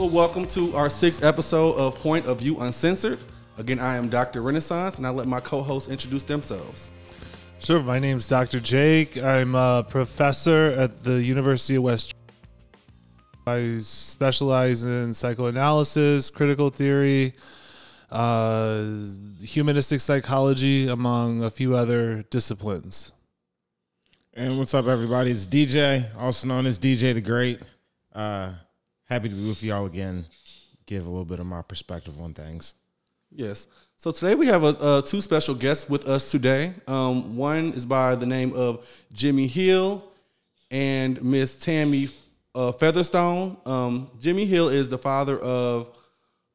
Well, welcome to our sixth episode of Point of View Uncensored. Again, I am Dr. Renaissance, and I let my co-hosts introduce themselves. Sure. My name's Dr. Jake. I'm a professor at the University of West. I specialize in psychoanalysis, critical theory, uh, humanistic psychology, among a few other disciplines. And what's up, everybody? It's DJ, also known as DJ the Great. Uh, happy to be with y'all again. Give a little bit of my perspective on things. Yes. So today we have a, two special guests with us today. Um, one is by the name of Jimmy Hill and Miss Tammy uh, Featherstone. Um, Jimmy Hill is the father of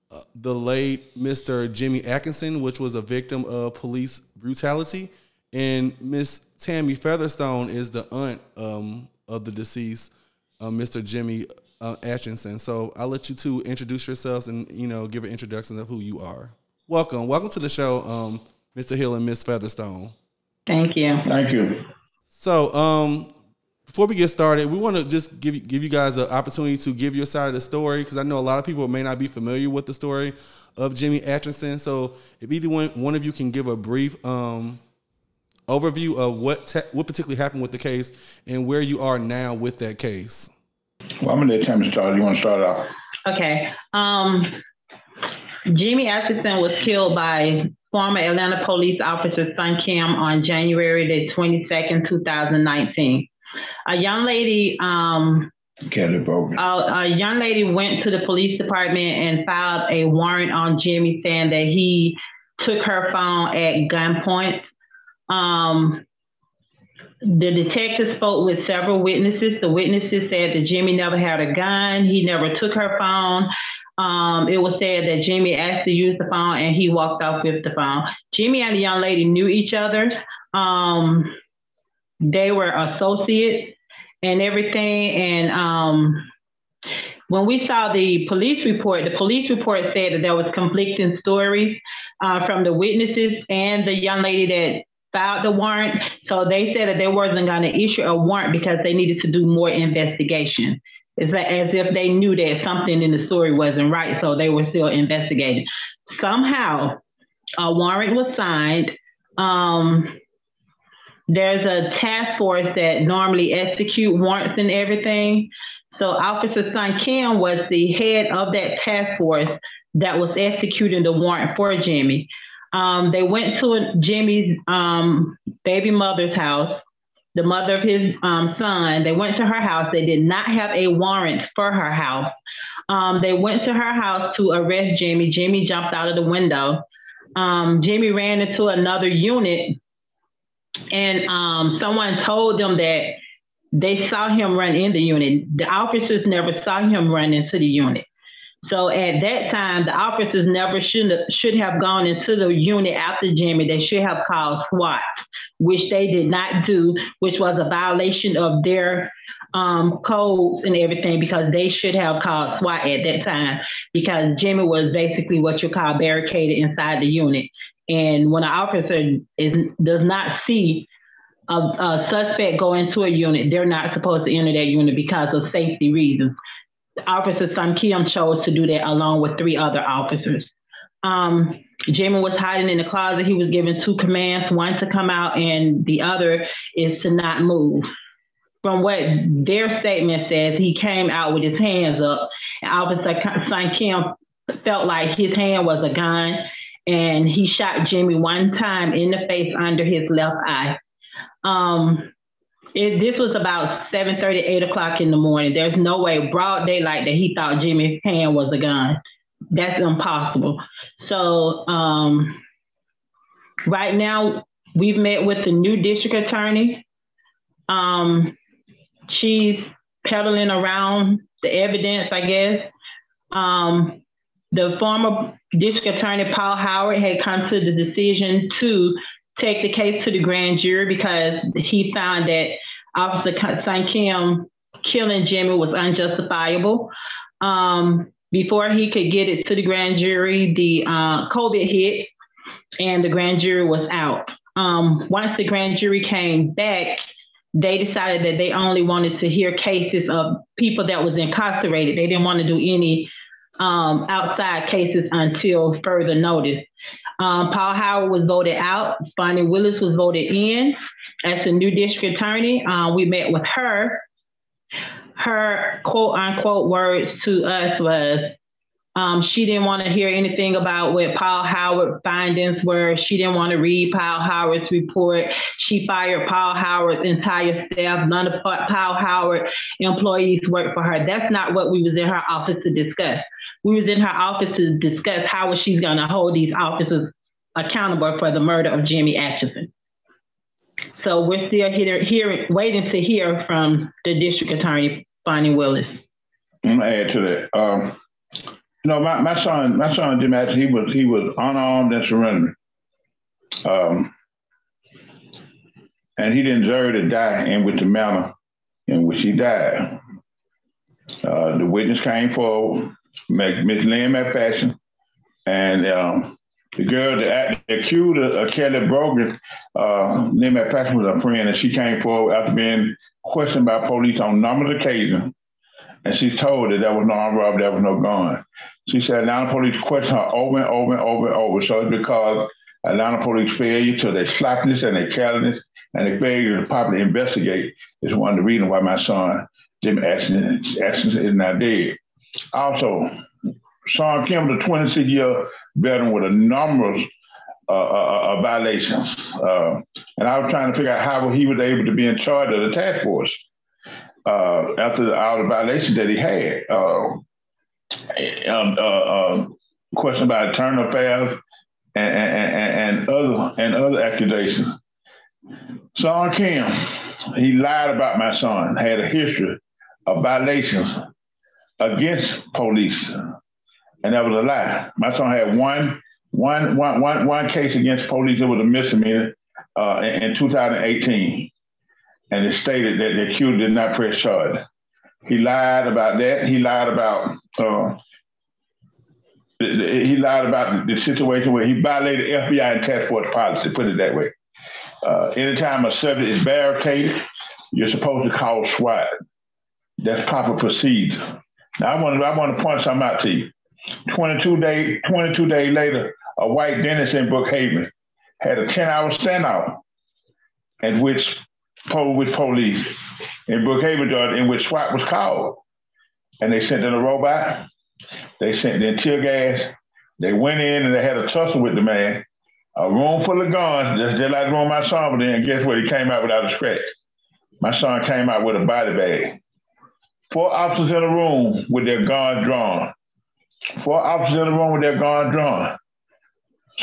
uh, the late Mr. Jimmy Atchison, which was a victim of police brutality. And Miss Tammy Featherstone is the aunt um, of the deceased, uh, Mr. Jimmy uh, Atchison. So I'll let you two introduce yourselves and you know give an introduction of who you are. Welcome, welcome to the show, um, Mr. Hill and Miss Featherstone. Thank you. Thank you. So, um, before we get started, we want to just give you, give you guys an opportunity to give your side of the story because I know a lot of people may not be familiar with the story of Jimmy Atchison. So, if either one one of you can give a brief um, overview of what te- what particularly happened with the case and where you are now with that case. Well, I'm gonna let Tammy start. You want to start off? Okay. Um, Jimmy Atchison was killed by former Atlanta police officer Sung Kim on January the 22nd, 2019. A young lady, um, Kelly a, a young lady went to the police department and filed a warrant on Jimmy saying that he took her phone at gunpoint. Um, the detective spoke with several witnesses. The witnesses said that Jimmy never had a gun. He never took her phone. Um, it was said that Jimmy asked to use the phone and he walked off with the phone. Jimmy and the young lady knew each other. Um, they were associates and everything. And um, when we saw the police report, the police report said that there was conflicting stories uh, from the witnesses and the young lady that filed the warrant. So they said that they wasn't going to issue a warrant because they needed to do more investigation. It's like as if they knew that something in the story wasn't right, so they were still investigating. Somehow, a warrant was signed. Um, there's a task force that normally execute warrants and everything. So Officer Sung Kim was the head of that task force that was executing the warrant for Jimmy. Um, they went to Jimmy's um, baby mother's house, the mother of his um, son. They went to her house. They did not have a warrant for her house. Um, they went to her house to arrest Jimmy. Jimmy jumped out of the window. Um, Jimmy ran into another unit, and um, someone told them that they saw him run in the unit. The officers never saw him run into the unit. So at that time, the officers never should have, should have gone into the unit after Jimmy. They should have called SWAT, which they did not do, which was a violation of their um, codes and everything because they should have called SWAT at that time because Jimmy was basically what you call barricaded inside the unit. And when an officer is does not see a, a suspect go into a unit, they're not supposed to enter that unit because of safety reasons. Officer Sung Kim chose to do that along with three other officers. Um, Jimmy was hiding in the closet. He was given two commands, one to come out and the other is to not move. From what their statement says, he came out with his hands up. And Officer Sung Kim felt like his hand was a gun and he shot Jimmy one time in the face under his left eye. Um, it, this was about 7 30, 8 o'clock in the morning. There's no way, broad daylight, that he thought Jimmy's hand was a gun. That's impossible. So, um, right now, we've met with the new district attorney. Um, she's peddling around the evidence, I guess. Um, the former district attorney, Paul Howard, had come to the decision to take the case to the grand jury because he found that Officer Sung Kim killing Jimmy was unjustifiable. Um, before he could get it to the grand jury, the uh, COVID hit and the grand jury was out. Um, once the grand jury came back, they decided that they only wanted to hear cases of people that was incarcerated. They didn't want to do any um, outside cases until further notice. Um, Paul Howard was voted out. Fani Willis was voted in as the new district attorney. Uh, we met with her. Her quote unquote words to us was um, she didn't want to hear anything about what Paul Howard findings were. She didn't want to read Paul Howard's report. She fired Paul Howard's entire staff. None of Paul Howard employees worked for her. That's not what we was in her office to discuss. We was in her office to discuss how she's going to hold these officers accountable for the murder of Jimmy Atchison. So we're still here, waiting to hear from the district attorney, Fani Willis. I'm gonna add to that. Um, you know, my, my son, my son Jim Atchison, he was he was unarmed and surrendering. Um, and he didn't deserve to die in with the manner in which he died. Uh, the witness came forward, Miss Lynn McFashion, and um, the girl that accused of Kelly Brogan, uh, Lynn McFashion was a friend, and she came forward after being questioned by police on numerous occasions. And she's told that there was no armed robbery, there was no gun. She said Atlanta police questioned her over and over and over and over. So it's because Atlanta police failure to their slackness and their carelessness and their failure to properly investigate is one of the reasons why my son, Jim Ashton, Ashton is not dead. Also, Sean Kim, the 26 year veteran with a number of uh, uh, uh, violations. Uh, and I was trying to figure out how he was able to be in charge of the task force after all the violations that he had. Um, question about internal affairs and, and, and, other and other accusations. Sean Kim, he lied about my son, had a history of violations against police and that was a lie. My son had one, one, one, one, one case against police. It was a misdemeanor uh, in, in 2018, and it stated that the accused did not press charge. He lied about that. He lied about. Uh, he lied about the situation where he violated FBI and task force policy. Put it that way. Uh, anytime a subject is barricaded, you're supposed to call SWAT. That's proper procedure. Now I want to I want to point something out to you. 22 day 22 days later, a white dentist in Brookhaven had a 10 hour standoff in which with police in Brookhaven, in which SWAT was called. And they sent in a robot, they sent in tear gas, they went in and they had a tussle with the man. A room full of guns, just, just like the room my son was in. Guess what? He came out without a scratch. My son came out with a body bag. Four officers in a room with their guns drawn. Four officers in the room with their guns drawn.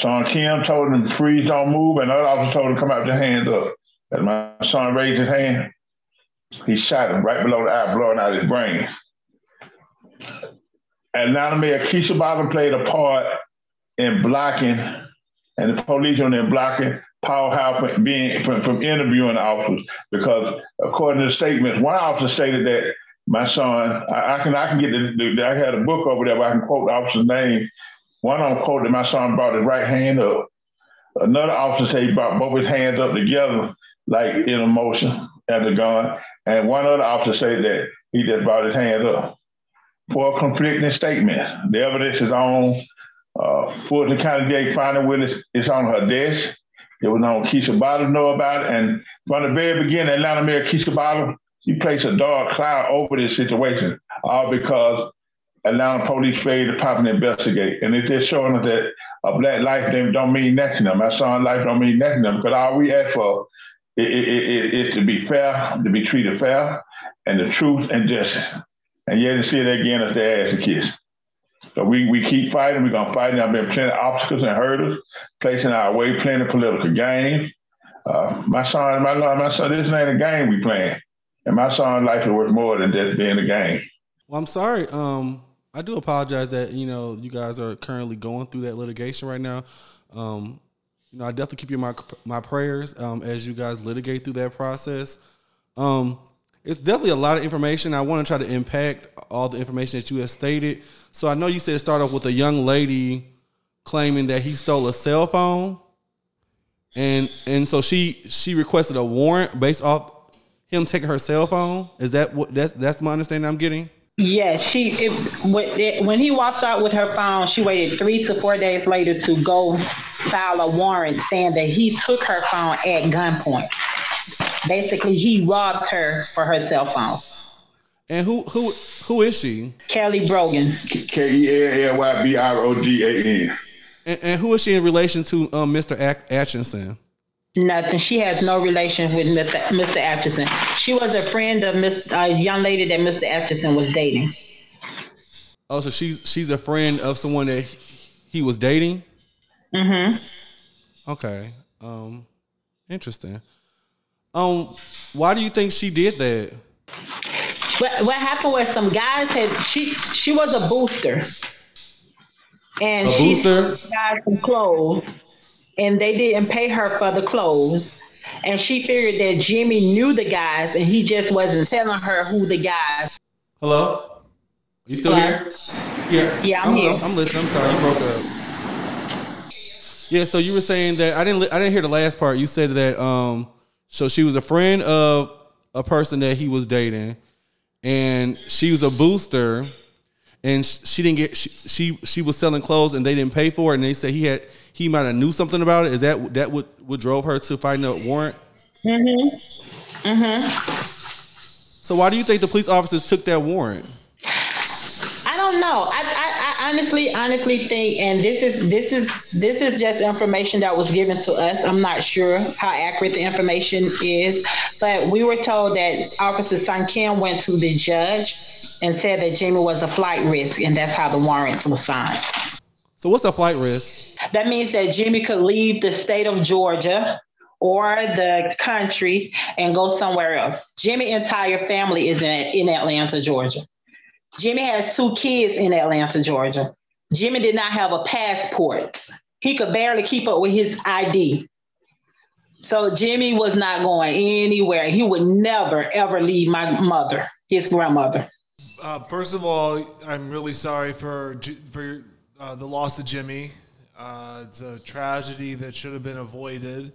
Sung Kim told him freeze, don't move, and other officer told him come out your hands up. As my son raised his hand, he shot him right below the eye, blowing out his brains. Atlanta Mayor Keisha Bottom played a part in blocking, and the police on there blocking Paul Howard from being from, from interviewing the officers because according to the statements, one officer stated that my son, I, I, can I can get the, the, I had a book over there where I can quote the officer's name. One of them quoted my son brought his right hand up. Another officer said he brought both his hands up together, like in a motion at the gun. And one other officer said that he just brought his hands up. For conflicting statements. The evidence is on uh, Fulton County DA finding witness. It's on her desk. It was on Keisha Bottom know about it. And from the very beginning, Atlanta Mayor Keisha Bottom you place a dark cloud over this situation, all because Atlanta police failed to properly investigate. And it's just showing us that a black life don't mean nothing to them. My son's life don't mean nothing to them. Because all we ask for is, is, is to be fair, to be treated fair, and the truth and justice. And yet to see it again as the ass a kiss. So we, we keep fighting. We're gonna fight. There've been plenty of obstacles and hurdles placing our way, plenty of political games. Uh, my son, my love, my son, this ain't a game we playing. And my son's life is worth more than just being a game. Well, I'm sorry. Um, I do apologize that you know you guys are currently going through that litigation right now. Um, you know, I definitely keep you in my my prayers um, as you guys litigate through that process. Um, it's definitely a lot of information. I want to try to impact all the information that you have stated. So I know you said start off with a young lady claiming that he stole a cell phone, and and so she she requested a warrant based off him taking her cell phone? Is that what that's that's my understanding I'm getting? Yeah, she it, when he walked out with her phone, she waited three to four days later to go file a warrant saying that he took her phone at gunpoint. Basically, he robbed her for her cell phone. And who who who is she? Kelly Brogan. K e l l y b r o g a n. And who is she in relation to um, Mr. Atchison? Nothing. She has no relation with Mr. Atchison. She was a friend of Miss a young lady that Mr. Atchison was dating. Oh, so she's she's a friend of someone that he was dating. Mm-hmm. Okay. Um, interesting. Um, why do you think she did that? What what happened was some guys had she she was a booster. And a booster guys some clothes and they didn't pay her for the clothes. And she figured that Jimmy knew the guys and he just wasn't telling her who the guys. Hello? Are you still here? Yeah. Yeah, I'm, I'm here. I'm listening. I'm sorry, you broke up. Yeah, so you were saying that I didn't I didn't hear the last part. You said that um so she was a friend of a person that he was dating and she was a booster and she didn't get she, she she was selling clothes and they didn't pay for it and they said he had he might have knew something about it. Is that that what what drove her to find a warrant? Mhm. Mhm. So why do you think the police officers took that warrant? I don't know. I, I, I honestly, honestly think, and this is this is this is just information that was given to us. I'm not sure how accurate the information is, but we were told that Officer Sung Kim went to the judge and said that Jamie was a flight risk, and that's how the warrant was signed. So what's a flight risk? That means that Jimmy could leave the state of Georgia or the country and go somewhere else. Jimmy entire family is in, in Atlanta, Georgia. Jimmy has two kids in Atlanta, Georgia. Jimmy did not have a passport. He could barely keep up with his ID. So Jimmy was not going anywhere. He would never ever leave my mother, his grandmother. Uh, first of all, I'm really sorry for for uh, the loss of Jimmy. Uh, it's a tragedy that should have been avoided.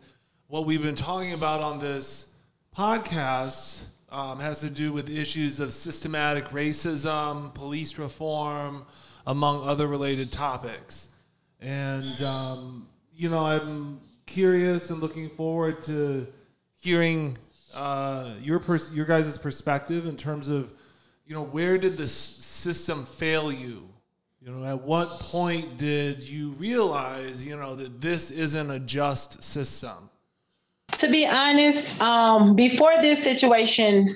What we've been talking about on this podcast um, has to do with issues of systematic racism, police reform, among other related topics. And, um, you know, I'm curious and looking forward to hearing uh, your, pers- your guys' perspective in terms of, you know, where did the system fail you? You know, at what point did you realize, you know, that this isn't a just system? To be honest, um, before this situation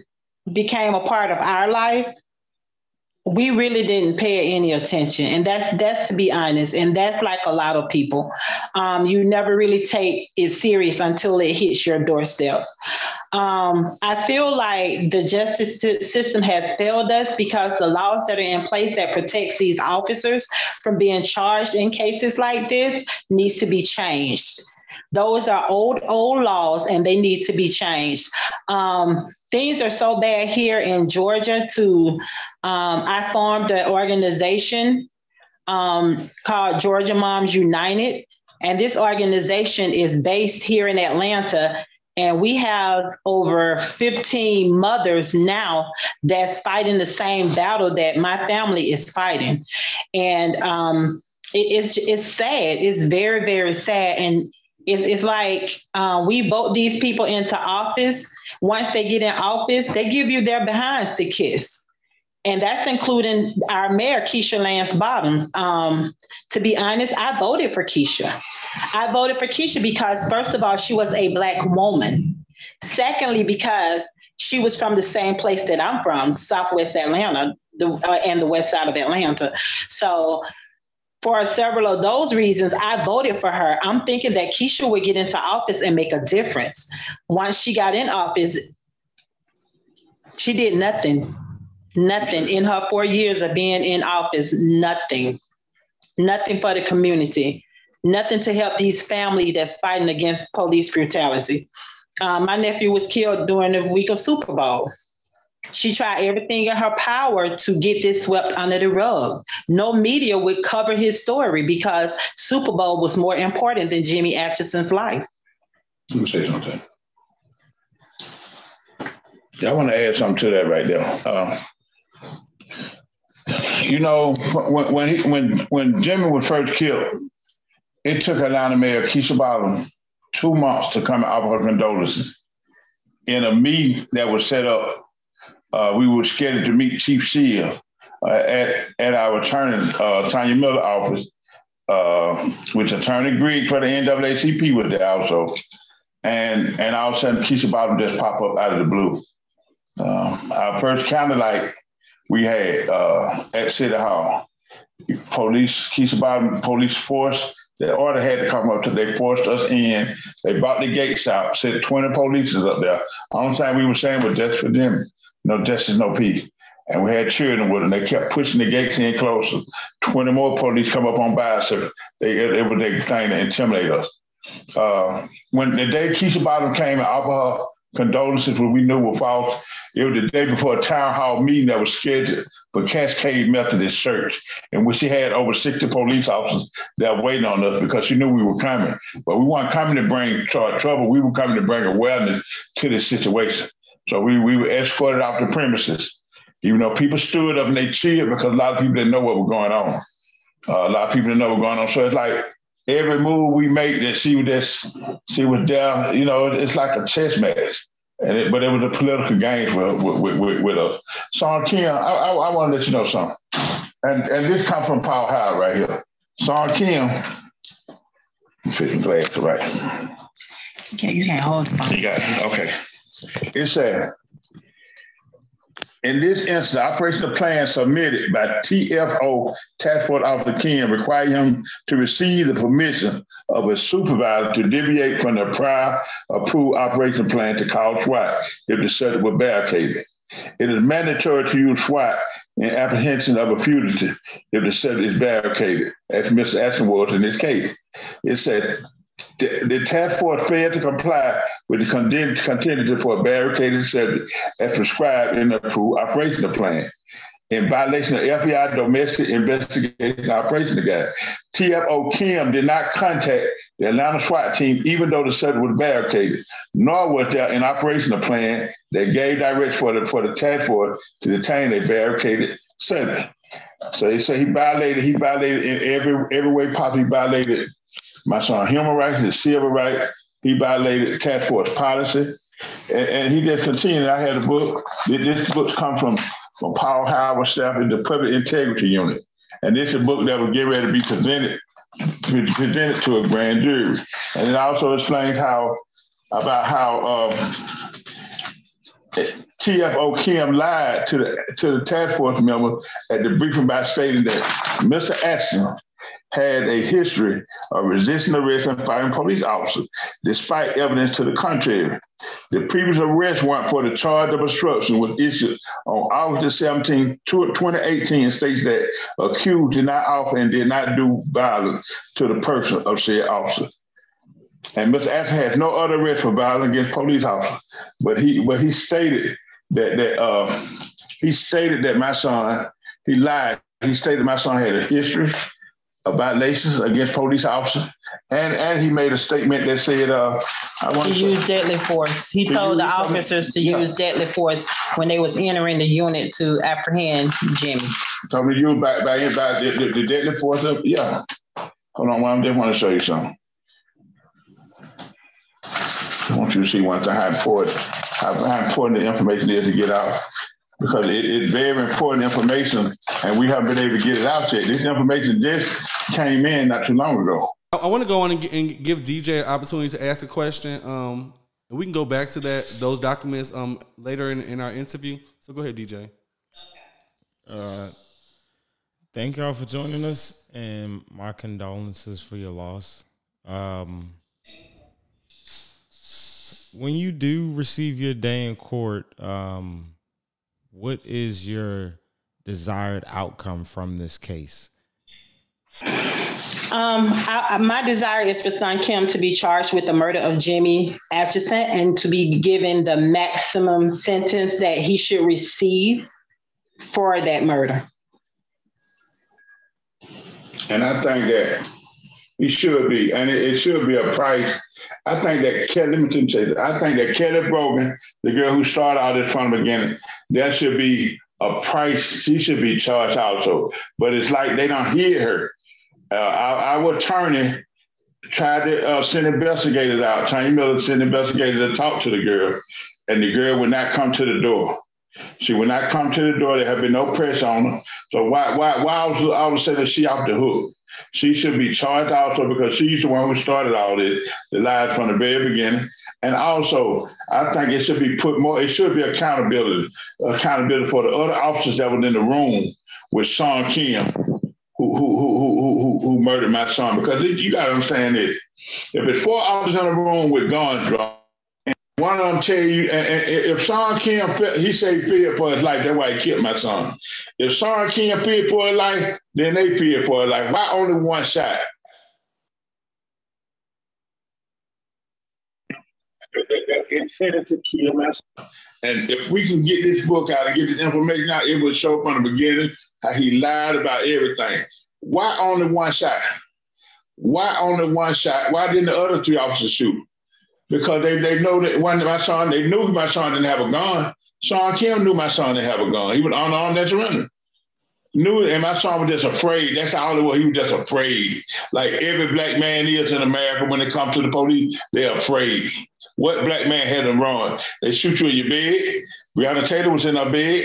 became a part of our life, we really didn't pay any attention. And that's that's to be honest. And that's like a lot of people. Um, you never really take it serious until it hits your doorstep. Um, i feel like the justice system has failed us because the laws that are in place that protects these officers from being charged in cases like this needs to be changed. Those are old old laws and they need to be changed. Um, things are so bad here in georgia to um, I formed an organization um, called Georgia Moms United. And this organization is based here in Atlanta. And we have over 15 mothers now that's fighting the same battle that my family is fighting. And um, it, it's, it's sad. It's very, very sad. And it's, it's like uh, we vote these people into office. Once they get in office, they give you their behinds to kiss and that's including our mayor, Keisha Lance Bottoms. Um, to be honest, I voted for Keisha. I voted for Keisha because, first of all, she was a Black woman. Secondly, because she was from the same place that I'm from, Southwest Atlanta, the, uh, and the west side of Atlanta. So, for several of those reasons, I voted for her. I'm thinking that Keisha would get into office and make a difference. Once she got in office, she did nothing Nothing in her four years of being in office, nothing. Nothing for the community. Nothing to help these families that's fighting against police brutality. Uh, my nephew was killed during the week of Super Bowl. She tried everything in her power to get this swept under the rug. No media would cover his story because Super Bowl was more important than Jimmy Atchison's life. Let me say something. I want to add something to that right there. Uh, you know, when when, he, when when Jimmy was first killed, it took Atlanta Mayor Keisha Bottom two months to come out of her condolences. In a meeting that was set up, uh, we were scheduled to meet Chief Shield uh, at at our attorney uh, Tanya Miller office, uh, which Attorney Grigg for the NAACP was there also, and and all of a sudden Keisha Bottom just popped up out of the blue. Um, our first candlelight we had uh, at City Hall. Police, Keisha Bottom police force, the order had to come up to they forced us in. They brought the gates out, said 20 police is up there. Only time we were saying was just for them, no justice, no peace. And we had children with them. They kept pushing the gates in closer. 20 more police come up on us. They, it was their thing to intimidate us. Uh, when the day Keisha Bottom came and offered her condolences, what we knew were it was the day before a town hall meeting that was scheduled for Cascade Methodist Church, in which she had over 60 police officers that were waiting on us because she knew we were coming. But we weren't coming to bring trouble. We were coming to bring awareness to this situation. So we, we were escorted off the premises. Even though people stood up and they cheered because a lot of people didn't know what was going on. Uh, a lot of people didn't know what was going on. So it's like every move we make that she was just, she was there, you know, it's like a chess match. And it, but it was a political game with, with, with, with us. Sung Kim, I, I, I want to let you know something. And and this comes from Paul Howard right here. Sung Kim, fitting glass right. Okay, you can't hold the phone. You got it. Okay. It said, in this instance, the operational plan submitted by TFO Task Force Officer Kim require him to receive the permission of a supervisor to deviate from the prior approved operation plan to call SWAT if the subject were barricaded. It is mandatory to use SWAT in apprehension of a fugitive if the subject is barricaded, as Mr. Ashton was in this case. It said the, the task force failed to comply with the contingency for a barricaded subject as prescribed in the approved operational plan in violation of FBI domestic investigation operations guide. TFO Kim did not contact the Atlanta SWAT team, even though the subject was barricaded, nor was there an operational plan that gave direction for the for the task force to detain a barricaded subject. So they say he violated, he violated in every every way possible, he violated my son human rights, his civil rights. He violated task force policy. And, and he just continued. I had a book. This book come from, from Paul Howard staff in the Public Integrity Unit. And this is a book that was getting ready to be presented presented to a grand jury. And it also explains how about how um, TFO Kim lied to the to the task force members at the briefing by stating that Mr. Ashton had a history of resisting arrest and fighting police officers, despite evidence to the contrary. The previous arrest warrant for the charge of obstruction was issued on August 17, 2018, and states that accused did not offer and did not do violence to the person of said officer. And Mr. Ashton has no other arrest for violence against police officers, but he but he stated that that uh, he stated that my son he lied. He stated my son had a history violations against police officers. And and he made a statement that said, uh, I want to use deadly force. He told the officers to yeah. use deadly force when they was entering the unit to apprehend Jimmy. Told me use by, by, by the, the, the, deadly force of, yeah. Hold on, well, I just want to show you something. I want you to see one thing, how important, how, how important the information is to get out because it, it's very important information and we haven't been able to get it out yet. This information just came in not too long ago. I, I want to go on and, and, give DJ an opportunity to ask a question. Um, and we can go back to that those documents um, later in, in our interview. So go ahead, DJ. Uh, thank y'all for joining us, and my condolences for your loss. Um, when you do receive your day in court, um, what is your desired outcome from this case? Um, I, my desire is for Sung Kim to be charged with the murder of Jimmy Atchison and to be given the maximum sentence that he should receive for that murder. And I think that he should be, and it, it should be a price. I think that Kelly, let me say that. I think that Kelly Brogan, the girl who started all this from the beginning, there should be a price. She should be charged also. But it's like they don't hear her. Uh, our, our attorney tried to uh, send investigators out. Tanya Miller sent investigators to talk to the girl, and the girl would not come to the door. She would not come to the door. There had been no press on her. So why why why all of a sudden she off the hook? She should be charged also because she's the one who started all this, the lies from the very beginning. And also, I think it should be put more, it should be accountability, accountability for the other officers that were in the room with Sean Kim, who who who who who, who murdered my son. Because you gotta understand this. If it's four officers in the room with guns drawn, one of them tell you, and, and if Sean Kim, he say fear for his life, that's why he killed my son. If Sean Kim feared for his life, then they fear for his life. Why only one shot? to kill my son. And if we can get this book out and get this information out, it will show from the beginning how he lied about everything. Why only one shot? Why only one shot? Why didn't the other three officers shoot? Because they, they know that when my son, they knew my son didn't have a gun. Sean Kim knew my son didn't have a gun. He was unarmed and surrender. Knew it, and my son was just afraid. That's all it was. He was just afraid. Like every black man is in America when it comes to the police, they're afraid. What black man had them wrong? They shoot you in your bed. Breonna Taylor was in her bed.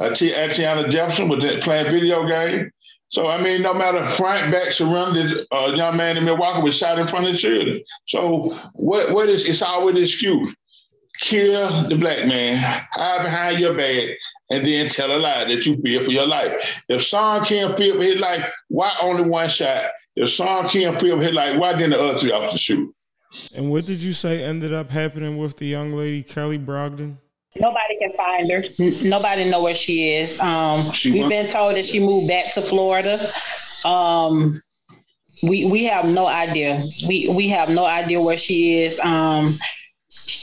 Uh, T- Atiana Jefferson was playing video game. So I mean, no matter Frank back surrounded a uh, young man in Milwaukee was shot in front of the children. So what what is it's always excuse. Kill the black man, hide behind your back, and then tell a lie that you fear for your life. If Sean can't fear for his life, why only one shot? If Sean can't fear for his life, why didn't the other three officers shoot? And what did you say ended up happening with the young lady Kelly Brogdon? Nobody can find her. Nobody know where she is. Um, she we've been told that she moved back to Florida. Um, we we have no idea. We we have no idea where she is. Um,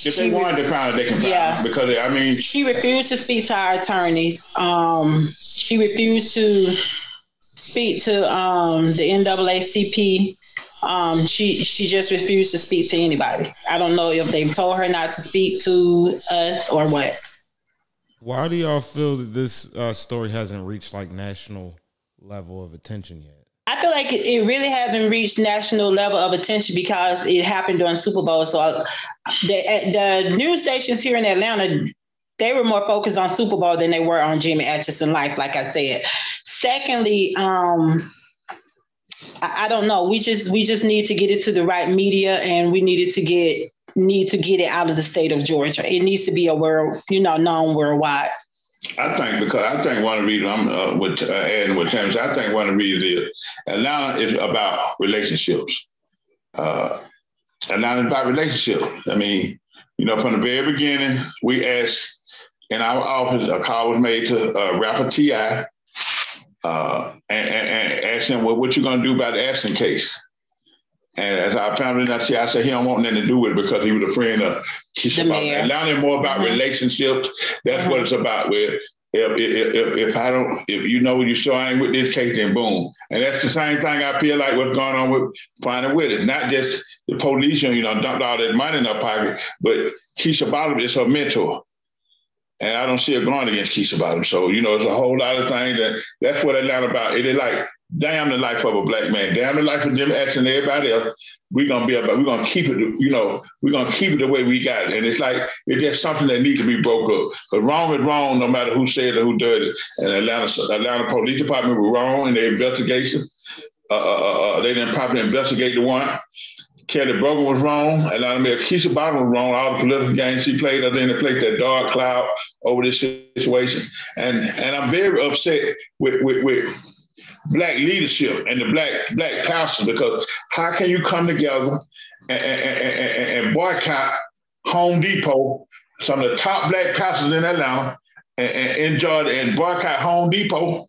if they wanted to find her, they can find yeah. her because I mean, she refused to speak to our attorneys. Um, she refused to speak to um, the NAACP um, she she just refused to speak to anybody. I don't know if they've told her not to speak to us or what. Why do y'all feel that this uh, story hasn't reached like national level of attention yet? I feel like it really hasn't reached national level of attention because it happened during Super Bowl. So uh, the, the news stations here in Atlanta, they were more focused on Super Bowl than they were on Jimmy Atchison life, like I said. Secondly, um, I, don't know. We just we just need to get it to the right media, and we needed to get need to get it out of the state of Georgia. It needs to be a world, you know, known worldwide. I think because I think one of the reasons I'm uh, with uh, adding with James, I think one of the reasons is Atlanta is about relationships. Uh, Atlanta is about relationships. I mean, you know, from the very beginning, we asked in our office, a call was made to uh, rapper T.I uh, and, and, and asked him, well, what you gonna do about the Ashton case? And as I found it, I said, I said he don't want nothing to do with it because he was a friend of Keisha. Learning more about mm-hmm. relationships. That's mm-hmm. what it's about. Where if, if, if, if I don't, if you know what you saw, I ain't with this case, then boom. And that's the same thing I feel like what's going on with finding with it. Not just the police, you know, dumped all that money in her pocket, but Keisha Bottom is her mentor. And I don't see it going against Keisha Bottom. So, you know, it's a whole lot of things that that's what Atlanta about. It is like, damn the life of a black man, damn the life of Jim and everybody else. We're gonna be about, we're gonna keep it, you know, we're gonna keep it the way we got it. And it's like it's just something that needs to be broke up. But wrong is wrong, no matter who said it or who did it. And Atlanta, Atlanta Police Department were wrong in their investigation. Uh, uh, uh, uh they didn't properly investigate the one. Kelly Brogan was wrong. Atlanta Mayor Keisha Bottom was wrong. All the political games she played, I think they played that dark cloud over this situation. And and I'm very upset with with, with black leadership and the black black pastors because how can you come together and, and, and, and boycott Home Depot, some of the top black pastors in Atlanta, and, and Georgia, and boycott Home Depot,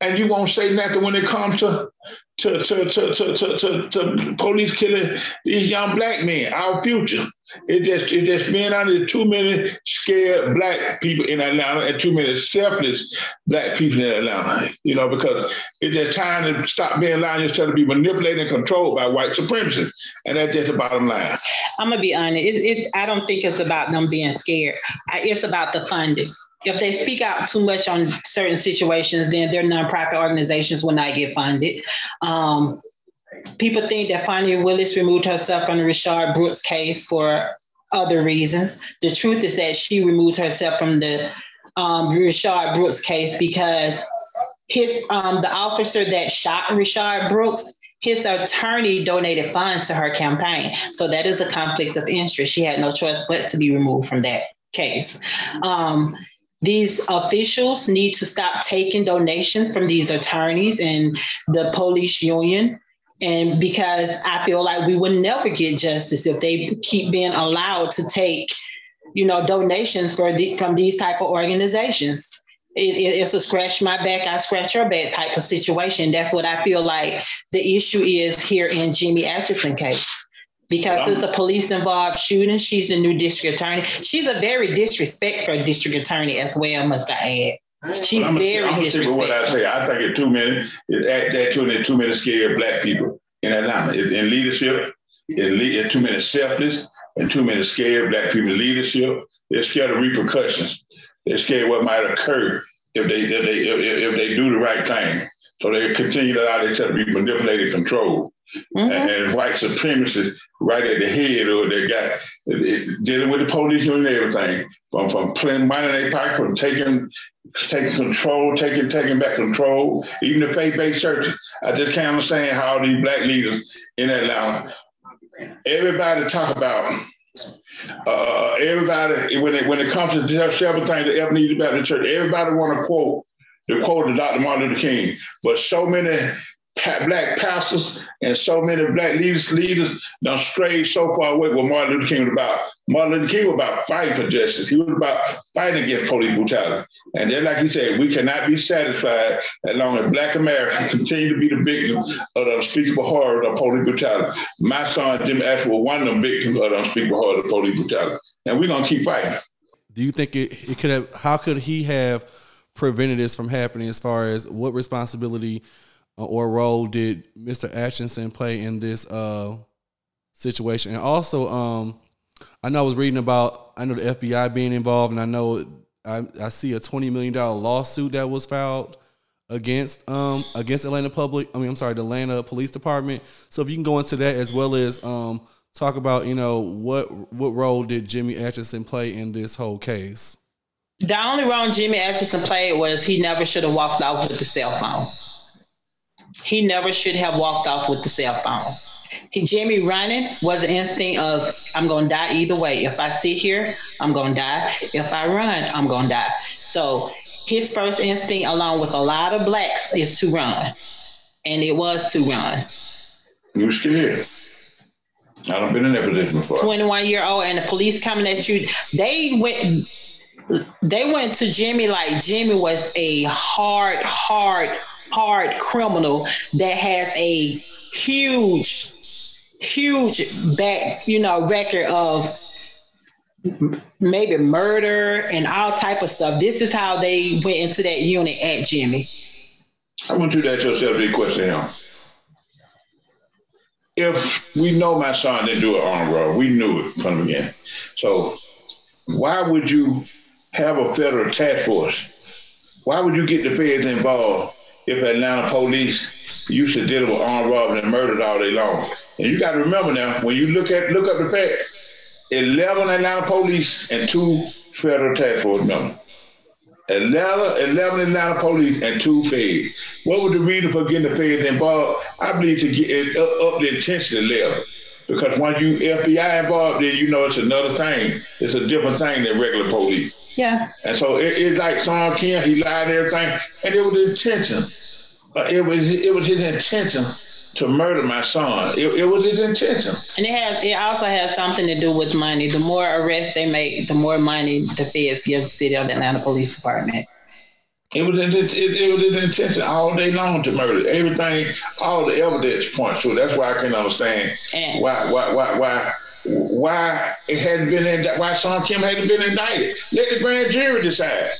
and you won't say nothing when it comes to to, to, to, to, to, to, to police killing these young black men, our future. It just it just being under too many scared black people in Atlanta and too many selfless black people in Atlanta. You know, because it's just time to stop being lying instead of be manipulated and controlled by white supremacists. And that's just the bottom line. I'm gonna be honest. It, it, I don't think it's about them being scared. It's about the funding. If they speak out too much on certain situations, then their nonprofit organizations will not get funded. Um, people think that Fani Willis removed herself from the Rayshard Brooks case for other reasons. The truth is that she removed herself from the um, Rayshard Brooks case because his um, the officer that shot Rayshard Brooks, his attorney donated funds to her campaign. So that is a conflict of interest. She had no choice but to be removed from that case. Um, these officials need to stop taking donations from these attorneys and the police union. And because I feel like we would never get justice if they keep being allowed to take, you know, donations for the, from these type of organizations. It, it, it's a scratch my back, I scratch your back type of situation. That's what I feel like the issue is here in Jimmy Atchison case because it's a police involved shooting. She's the new district attorney. She's a very disrespectful district attorney as well, must I add. She's I'm very I'm disrespectful. what I say. I think it's too many. It's at that too many too many scared black people in Atlanta in, in leadership. In, le- in too many selfless and too many scared black people in leadership. They're scared of repercussions. They're scared what might occur if they if they if, if they do the right thing. So they continue to allow themselves to be manipulated, controlled. Mhm. and, white supremacists right at the head of it, it- dealing with the police and everything from from playing money in their pocket, from taking taking control, taking taking back control, even the faith-based churches. I just can't understand how these black leaders in Atlanta, everybody talk about uh, everybody when it when it comes to several things that about the church, everybody want to quote the quote of Dr. Martin Luther King, but so many black pastors and so many black leaders leaders done strayed so far away what Martin Luther King was about. Martin Luther King was about fighting for justice. He was about fighting against police brutality. And then, like he said, we cannot be satisfied as long as black Americans continue to be the victims of the unspeakable horror of police brutality. My son, Jim Ashford, was one of them victims of the unspeakable horror of police brutality. And we're gonna keep fighting. Do you think it, it could have? How could he have prevented this from happening? As far as what responsibility or role did Mr. Atchison play in this uh, situation? And also, um, I know I was reading about I know the FBI being involved, and I know I, I see a twenty million dollar lawsuit that was filed against um against Atlanta Public. I mean, I'm sorry, the Atlanta Police Department. So if you can go into that as well as um talk about you know what what role did Jimmy Atchison play in this whole case? The only role Jimmy Atchison played was he never should have walked out with the cell phone. He never should have walked off with the cell phone. He, Jimmy running was an instinct of I'm gonna die either way. If I sit here, I'm gonna die. If I run, I'm gonna die. So his first instinct, along with a lot of blacks, is to run, and it was to run. You're scared. I don't been in that position before. 21 year old and the police coming at you they went they went to jimmy like jimmy was a hard hard hard criminal that has a huge huge back you know record of maybe murder and all type of stuff this is how they went into that unit at jimmy I want you to ask yourself this question here. If we know my son didn't do it on the road, we knew it from the beginning. So why would you have a federal task force? Why would you get the feds involved if Atlanta police used to deal with armed robbery and murder all day long? And you got to remember now, when you look at look up the facts, 11 Atlanta police and two federal task force members. 11, 11 Atlanta police and two feds. What was the reason for getting the feds involved? I believe to get it up, up the intensity level. Because once you FBI involved, then you know it's another thing. It's a different thing than regular police. yeah And so it, it's like Sean King, he lied and everything, and it was intention. Uh, it was it was his intention to murder my son. It, it was his intention. And it has it also has something to do with money. The more arrests they make, the more money the feds give the city of Atlanta Police Department. It was it, it, it was his intention all day long to murder. Everything, all the evidence points to it. That's why I can understand And- why why why why why it hadn't been in, why Sean Kim hadn't been indicted. Let the grand jury decide.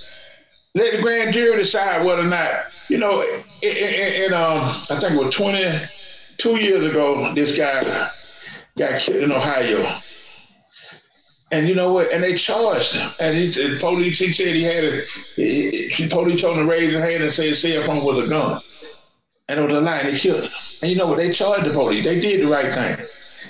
Let the grand jury decide whether or not you know. In um, I think it was twenty two years ago, this guy got killed in Ohio. And you know what? And they charged him. And he, the police, he said he had a, he, police told him to raise his hand and say his cell phone was a gun. And it was a lie, and they killed him. And you know what? They charged the police. They did the right thing.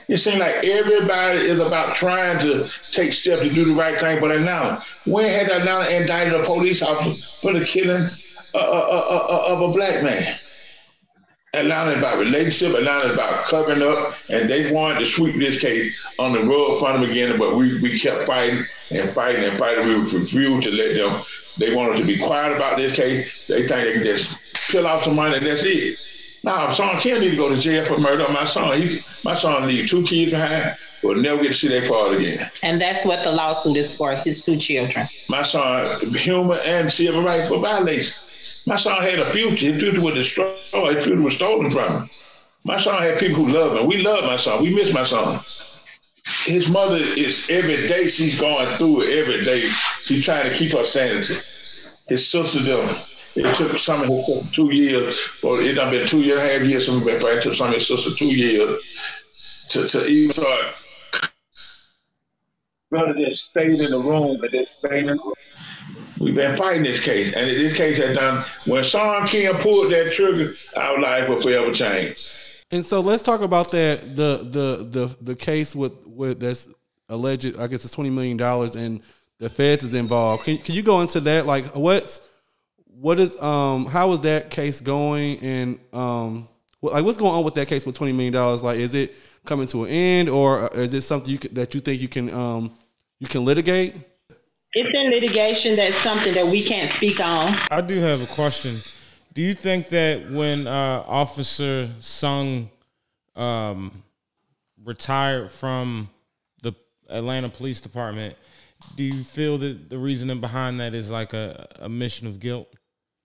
It seems like everybody is about trying to take steps to do the right thing, but I now, when had Atlanta indicted a police officer for the killing uh, uh, uh, of a black man? Atlanta is about relationship. Atlanta is about covering up, and they wanted to sweep this case on the road front of again, but we, we kept fighting and fighting and fighting. We refused to let them. They wanted to be quiet about this case. They think they can just peel off some money and that's it. Now, Sung Kim need to go to jail for murder my son. He, my son leave two kids behind, will never get to see their father again. And that's what the lawsuit is for, his two children. My son, human and civil rights for violation. My son had a future. His future was destroyed. His future was stolen from him. My son had people who loved him. We love my son. We miss my son. His mother is every day she's going through it. Every day she's trying to keep her sanity. His sister them. It took some of his two years, but it done been two years, half years since we been back to some of his sister two years to, to even start. Rather than staying in the room and just staying in the room. We've been fighting this case, and this case has done. When Sung Kim pulled that trigger, our life will forever change. And so let's talk about that the the the the case with with that's alleged. I guess it's twenty million dollars, and the feds is involved. Can can you go into that? Like, what's what is um how is that case going, and um like what's going on with that case with twenty million dollars? Like, is it coming to an end, or is it something you that you think you can um you can litigate? It's in litigation. That's something that we can't speak on. I do have a question. Do you think that when uh, Officer Sung um, retired from the Atlanta Police Department, do you feel that the reasoning behind that is like a, a mission of guilt?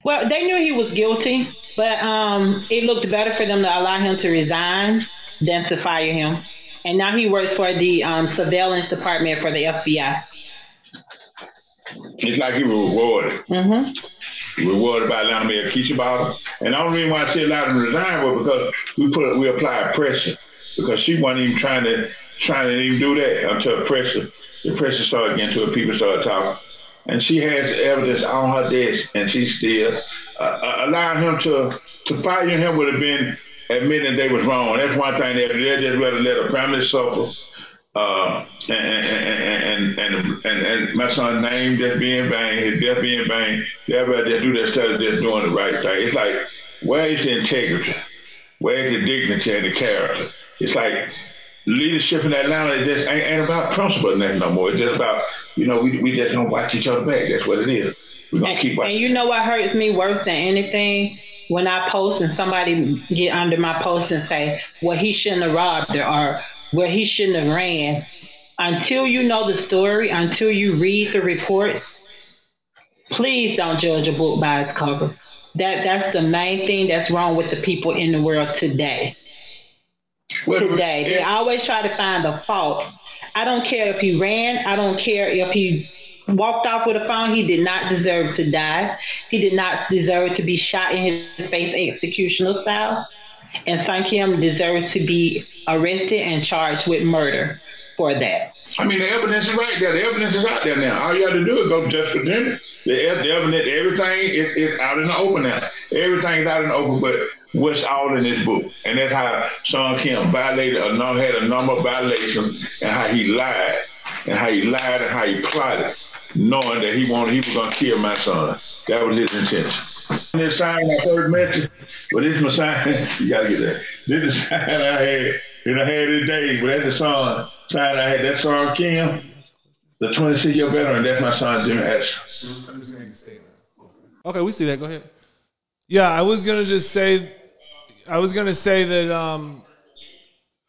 Well, they knew he was guilty, but um, it looked better for them to allow him to resign than to fire him. And now he works for the um, surveillance department for the FBI. It's like he was rewarded. Mm-hmm. Rewarded by Atlanta Mayor Keisha Bottom. And the only reason why she allowed him to resign was because we put we applied pressure. Because she wasn't even trying to trying to even do that until pressure the pressure started getting to her, people started talking. And she has evidence on her desk and she still uh, uh, allowing him to to fire him would have been admitting they was wrong. That's one thing they they just rather let a family suffer. Uh, and, and, and, and, and, and my son's name just being vain, his death being vain, they'd just do that stuff, just doing the right thing. It's like, where is the integrity? Where is the dignity and the character? It's like leadership in Atlanta is just ain't, ain't about principle no more. It's just about, you know, we, we just don't watch each other back. That's what it is. We're gonna and, keep watching. And you know what hurts me worse than anything? When I post and somebody get under my post and say, well, he shouldn't have robbed her or well, he shouldn't have ran. Until you know the story, until you read the report, please don't judge a book by its cover. That that's the main thing that's wrong with the people in the world today. Well, today, they always try to find a fault. I don't care if he ran. I don't care if he walked off with a phone. He did not deserve to die. He did not deserve to be shot in his face executional style. And Sung Kim deserves to be arrested and charged with murder for that. I mean, the evidence is right there. The evidence is out there now. All you have to do is go to Justice. The, evidence, everything is, is out in the open now. Everything's out in the open, but what's all in this book? And that's how Sung Kim violated a had a number of violations, and how he lied, and how he lied, and how he plotted, knowing that he wanted, he was gonna kill my son. That was his intention. This sign first met you, but is my sign. you gotta get that. This is sign I had, and I had it day, but that's the song sign I had. That Sung Kim, the 26 year veteran. That's my son Jimmy Atchison. Okay, we see that. Go ahead. Yeah, I was gonna just say, I was gonna say that. Um,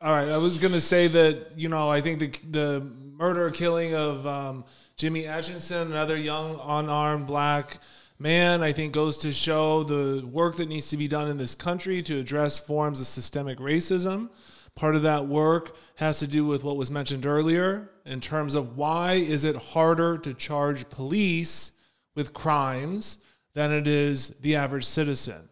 all right, I was gonna say that you know I think the the murder killing of um, Jimmy Atchison, another young unarmed black man, I think goes to show the work that needs to be done in this country to address forms of systemic racism. Part of that work has to do with what was mentioned earlier in terms of why is it harder to charge police with crimes than it is the average citizen.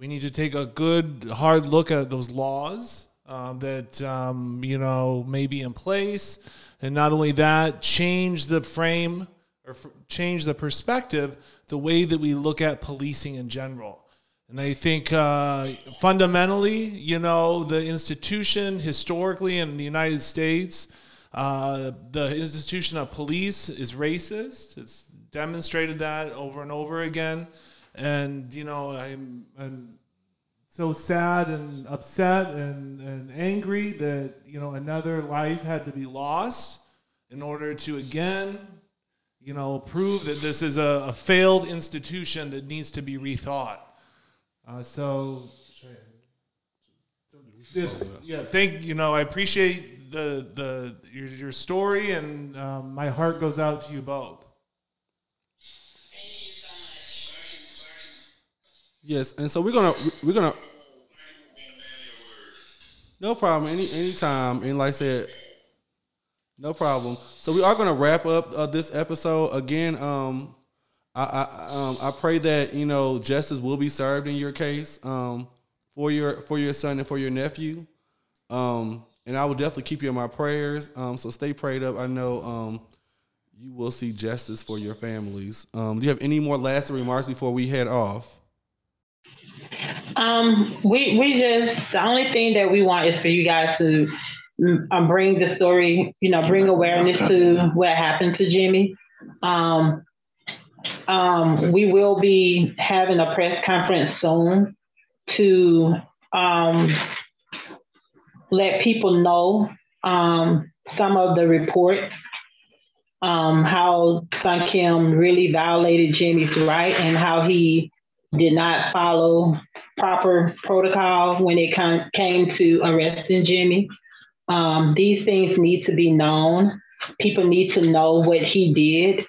We need to take a good hard look at those laws um, that um, you know may be in place and not only that, change the frame or f- change the perspective, the way that we look at policing in general. And I think uh, fundamentally, you know, the institution historically in the United States, uh, the institution of police is racist. It's demonstrated that over and over again. And, you know, I'm, I'm so sad and upset and, and angry that, you know, another life had to be lost in order to again, you know, prove that this is a, a failed institution that needs to be rethought. Uh, so, yeah, thank you know I appreciate the the your, your story and um, my heart goes out to you both. Yes, and so we're gonna we're gonna. No problem. Any anytime, and like I said, no problem. So we are gonna wrap up uh, this episode again. Um, I I, um, I pray that you know justice will be served in your case um, for your for your son and for your nephew. Um, and I will definitely keep you in my prayers. Um, so stay prayed up. I know um, you will see justice for your families. Um, do you have any more last remarks before we head off? Um, we we just the only thing that we want is for you guys to um, bring the story, you know, bring awareness to what happened to Jimmy. Um, um, we will be having a press conference soon to um, let people know um, some of the reports, um, how Sung Kim really violated Jimmy's right and how he did not follow proper protocol when it came to arresting Jimmy. Um, these things need to be known. People need to know what he did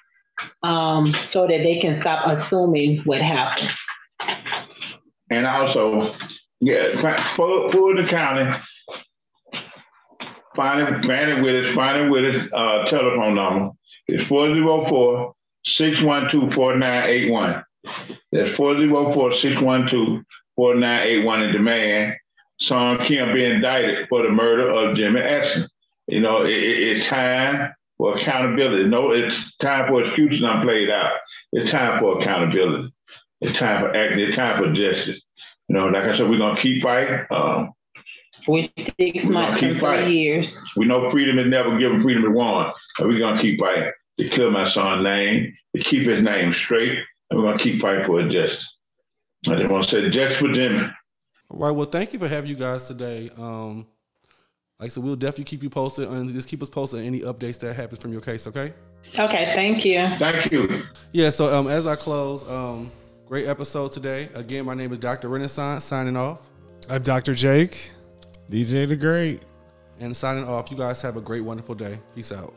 um, so that they can stop assuming what happened. And also, yeah, for, for the county, find it, find it with us, find it with us, uh, telephone number. It's 404 612 4981. That's 404 612 4981 in demand. Sung Kim be indicted for the murder of Jimmy Atchison. You know, it, it, it's time for accountability. No, it's time for excuses not played out. It's time for accountability. It's time for act. It's time for justice. You know, like I said, we're gonna keep fighting. Um, we six months keep fighting. years. We know freedom is never given. Freedom is won. And we're gonna keep fighting to kill my son's name, to keep his name straight, and we're gonna keep fighting for justice. I just want to say justice for Jimmy. All right. Well, thank you for having you guys today. Um, like I said, we'll definitely keep you posted and just keep us posted on any updates that happens from your case. Okay. Okay. Thank you. Thank you. Yeah. So um, as I close, um, great episode today. Again, my name is Dr. Renaissance. Signing off. I'm Dr. Jake. DJ the Great. And signing off. You guys have a great, wonderful day. Peace out.